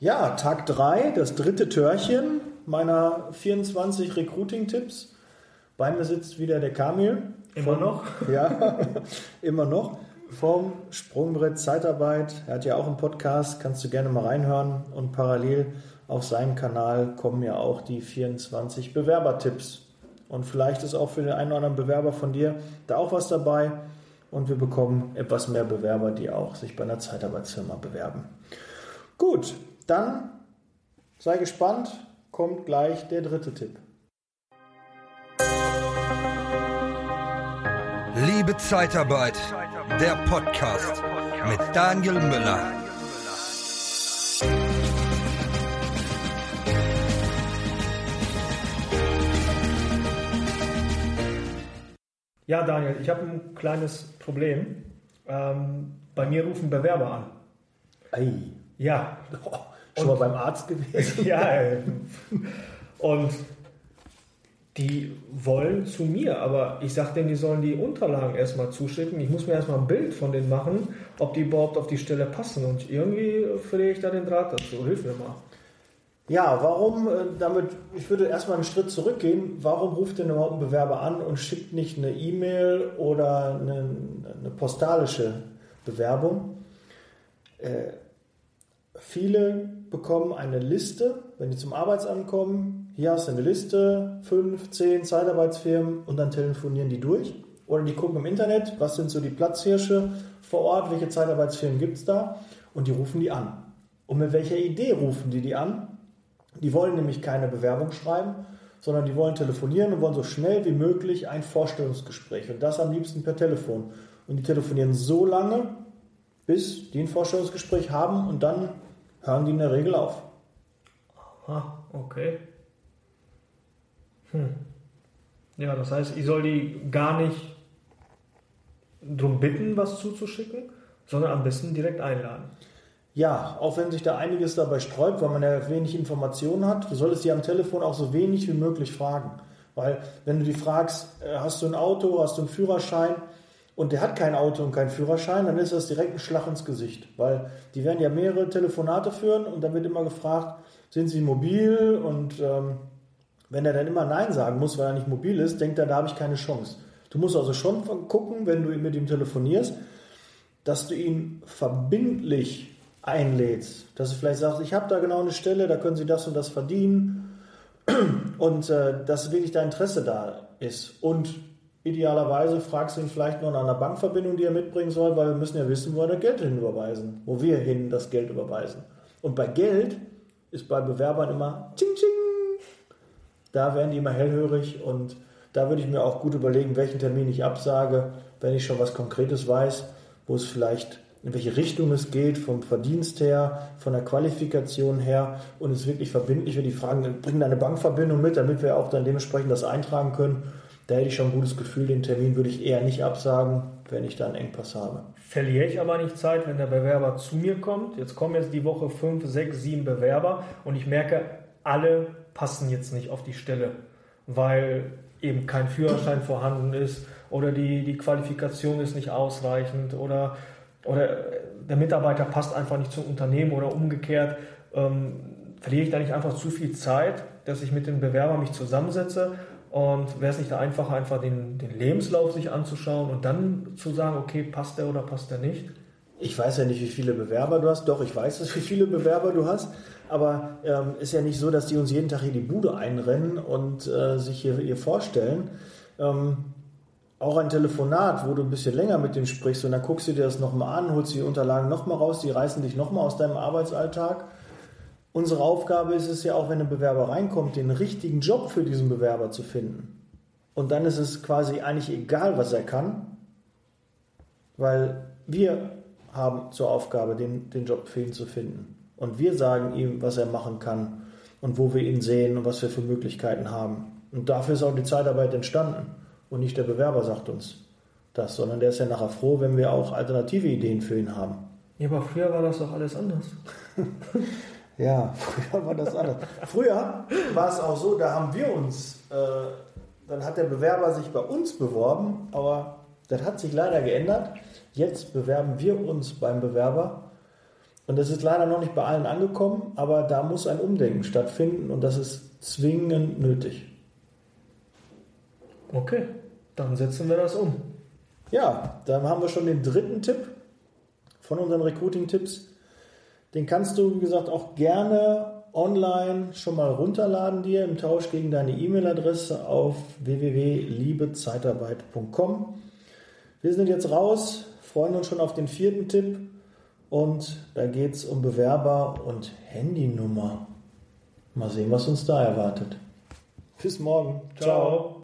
Ja, Tag 3, das dritte Türchen meiner 24 Recruiting-Tipps. Bei mir sitzt wieder der Kamil. Immer Vom- noch? Ja, immer noch. Vom Sprungbrett Zeitarbeit. Er hat ja auch einen Podcast, kannst du gerne mal reinhören. Und parallel auf seinem Kanal kommen ja auch die 24 Bewerbertipps. Und vielleicht ist auch für den einen oder anderen Bewerber von dir da auch was dabei. Und wir bekommen etwas mehr Bewerber, die auch sich bei einer Zeitarbeitsfirma bewerben. Gut, dann sei gespannt, kommt gleich der dritte Tipp. Liebe Zeitarbeit, der Podcast mit Daniel Müller. Ja, Daniel, ich habe ein kleines Problem. Ähm, bei mir rufen Bewerber an. Ei, Ja, schon mal beim Arzt gewesen? ja. Und die wollen zu mir, aber ich sage denen, die sollen die Unterlagen erstmal zuschicken. Ich muss mir erstmal ein Bild von denen machen, ob die überhaupt auf die Stelle passen. Und irgendwie verliere ich da den Draht dazu. Hilf mir mal. Ja, warum äh, damit, ich würde erstmal einen Schritt zurückgehen, warum ruft denn überhaupt ein Bewerber an und schickt nicht eine E-Mail oder eine, eine postalische Bewerbung? Äh, viele bekommen eine Liste, wenn die zum Arbeitsamt kommen, hier hast du eine Liste, fünf, zehn Zeitarbeitsfirmen und dann telefonieren die durch. Oder die gucken im Internet, was sind so die Platzhirsche vor Ort, welche Zeitarbeitsfirmen gibt es da und die rufen die an. Und mit welcher Idee rufen die die an? Die wollen nämlich keine Bewerbung schreiben, sondern die wollen telefonieren und wollen so schnell wie möglich ein Vorstellungsgespräch. Und das am liebsten per Telefon. Und die telefonieren so lange, bis die ein Vorstellungsgespräch haben und dann hören die in der Regel auf. Ah, okay. Hm. Ja, das heißt, ich soll die gar nicht drum bitten, was zuzuschicken, sondern am besten direkt einladen. Ja, auch wenn sich da einiges dabei sträubt, weil man ja wenig Informationen hat, du solltest die am Telefon auch so wenig wie möglich fragen. Weil wenn du die fragst, äh, hast du ein Auto, hast du einen Führerschein und der hat kein Auto und keinen Führerschein, dann ist das direkt ein Schlag ins Gesicht. Weil die werden ja mehrere Telefonate führen und dann wird immer gefragt, sind sie mobil? Und ähm, wenn er dann immer Nein sagen muss, weil er nicht mobil ist, denkt er, da habe ich keine Chance. Du musst also schon gucken, wenn du mit ihm telefonierst, dass du ihn verbindlich einlädst. Dass du vielleicht sagst, ich habe da genau eine Stelle, da können Sie das und das verdienen. Und äh, dass wirklich dein Interesse da ist. Und idealerweise fragst du ihn vielleicht noch nach einer Bankverbindung, die er mitbringen soll, weil wir müssen ja wissen, wo er das Geld hin überweisen, wo wir hin das Geld überweisen. Und bei Geld ist bei Bewerbern immer Ching Ching. Da werden die immer hellhörig und da würde ich mir auch gut überlegen, welchen Termin ich absage, wenn ich schon was Konkretes weiß, wo es vielleicht in welche Richtung es geht, vom Verdienst her, von der Qualifikation her und es wirklich verbindlich wird. Die fragen, bring deine Bankverbindung mit, damit wir auch dann dementsprechend das eintragen können. Da hätte ich schon ein gutes Gefühl, den Termin würde ich eher nicht absagen, wenn ich da einen Engpass habe. Verliere ich aber nicht Zeit, wenn der Bewerber zu mir kommt. Jetzt kommen jetzt die Woche fünf, sechs, sieben Bewerber und ich merke, alle passen jetzt nicht auf die Stelle, weil eben kein Führerschein vorhanden ist oder die, die Qualifikation ist nicht ausreichend oder, oder der Mitarbeiter passt einfach nicht zum Unternehmen oder umgekehrt. Ähm, verliere ich da nicht einfach zu viel Zeit, dass ich mit den Bewerbern mich zusammensetze und wäre es nicht einfacher, einfach den, den Lebenslauf sich anzuschauen und dann zu sagen, okay, passt der oder passt der nicht? Ich weiß ja nicht, wie viele Bewerber du hast. Doch, ich weiß wie viele Bewerber du hast. Aber ähm, ist ja nicht so, dass die uns jeden Tag hier die Bude einrennen und äh, sich hier, hier vorstellen. Ähm, auch ein Telefonat, wo du ein bisschen länger mit dem sprichst und dann guckst du dir das nochmal an, holst die Unterlagen nochmal raus, die reißen dich nochmal aus deinem Arbeitsalltag. Unsere Aufgabe ist es ja auch, wenn ein Bewerber reinkommt, den richtigen Job für diesen Bewerber zu finden. Und dann ist es quasi eigentlich egal, was er kann, weil wir haben zur Aufgabe, den, den Job für ihn zu finden. Und wir sagen ihm, was er machen kann und wo wir ihn sehen und was wir für Möglichkeiten haben. Und dafür ist auch die Zeitarbeit entstanden. Und nicht der Bewerber sagt uns das, sondern der ist ja nachher froh, wenn wir auch alternative Ideen für ihn haben. Ja, aber früher war das doch alles anders. Ja, früher war das anders. Früher war es auch so, da haben wir uns, äh, dann hat der Bewerber sich bei uns beworben, aber das hat sich leider geändert. Jetzt bewerben wir uns beim Bewerber Und das ist leider noch nicht bei allen angekommen, aber da muss ein Umdenken stattfinden und das ist zwingend nötig. Okay, dann setzen wir das um. Ja, dann haben wir schon den dritten Tipp von unseren Recruiting-Tipps. Den kannst du, wie gesagt, auch gerne online schon mal runterladen dir im Tausch gegen deine E-Mail-Adresse auf www.liebezeitarbeit.com. Wir sind jetzt raus, freuen uns schon auf den vierten Tipp und da geht es um Bewerber und Handynummer. Mal sehen, was uns da erwartet. Bis morgen. Ciao.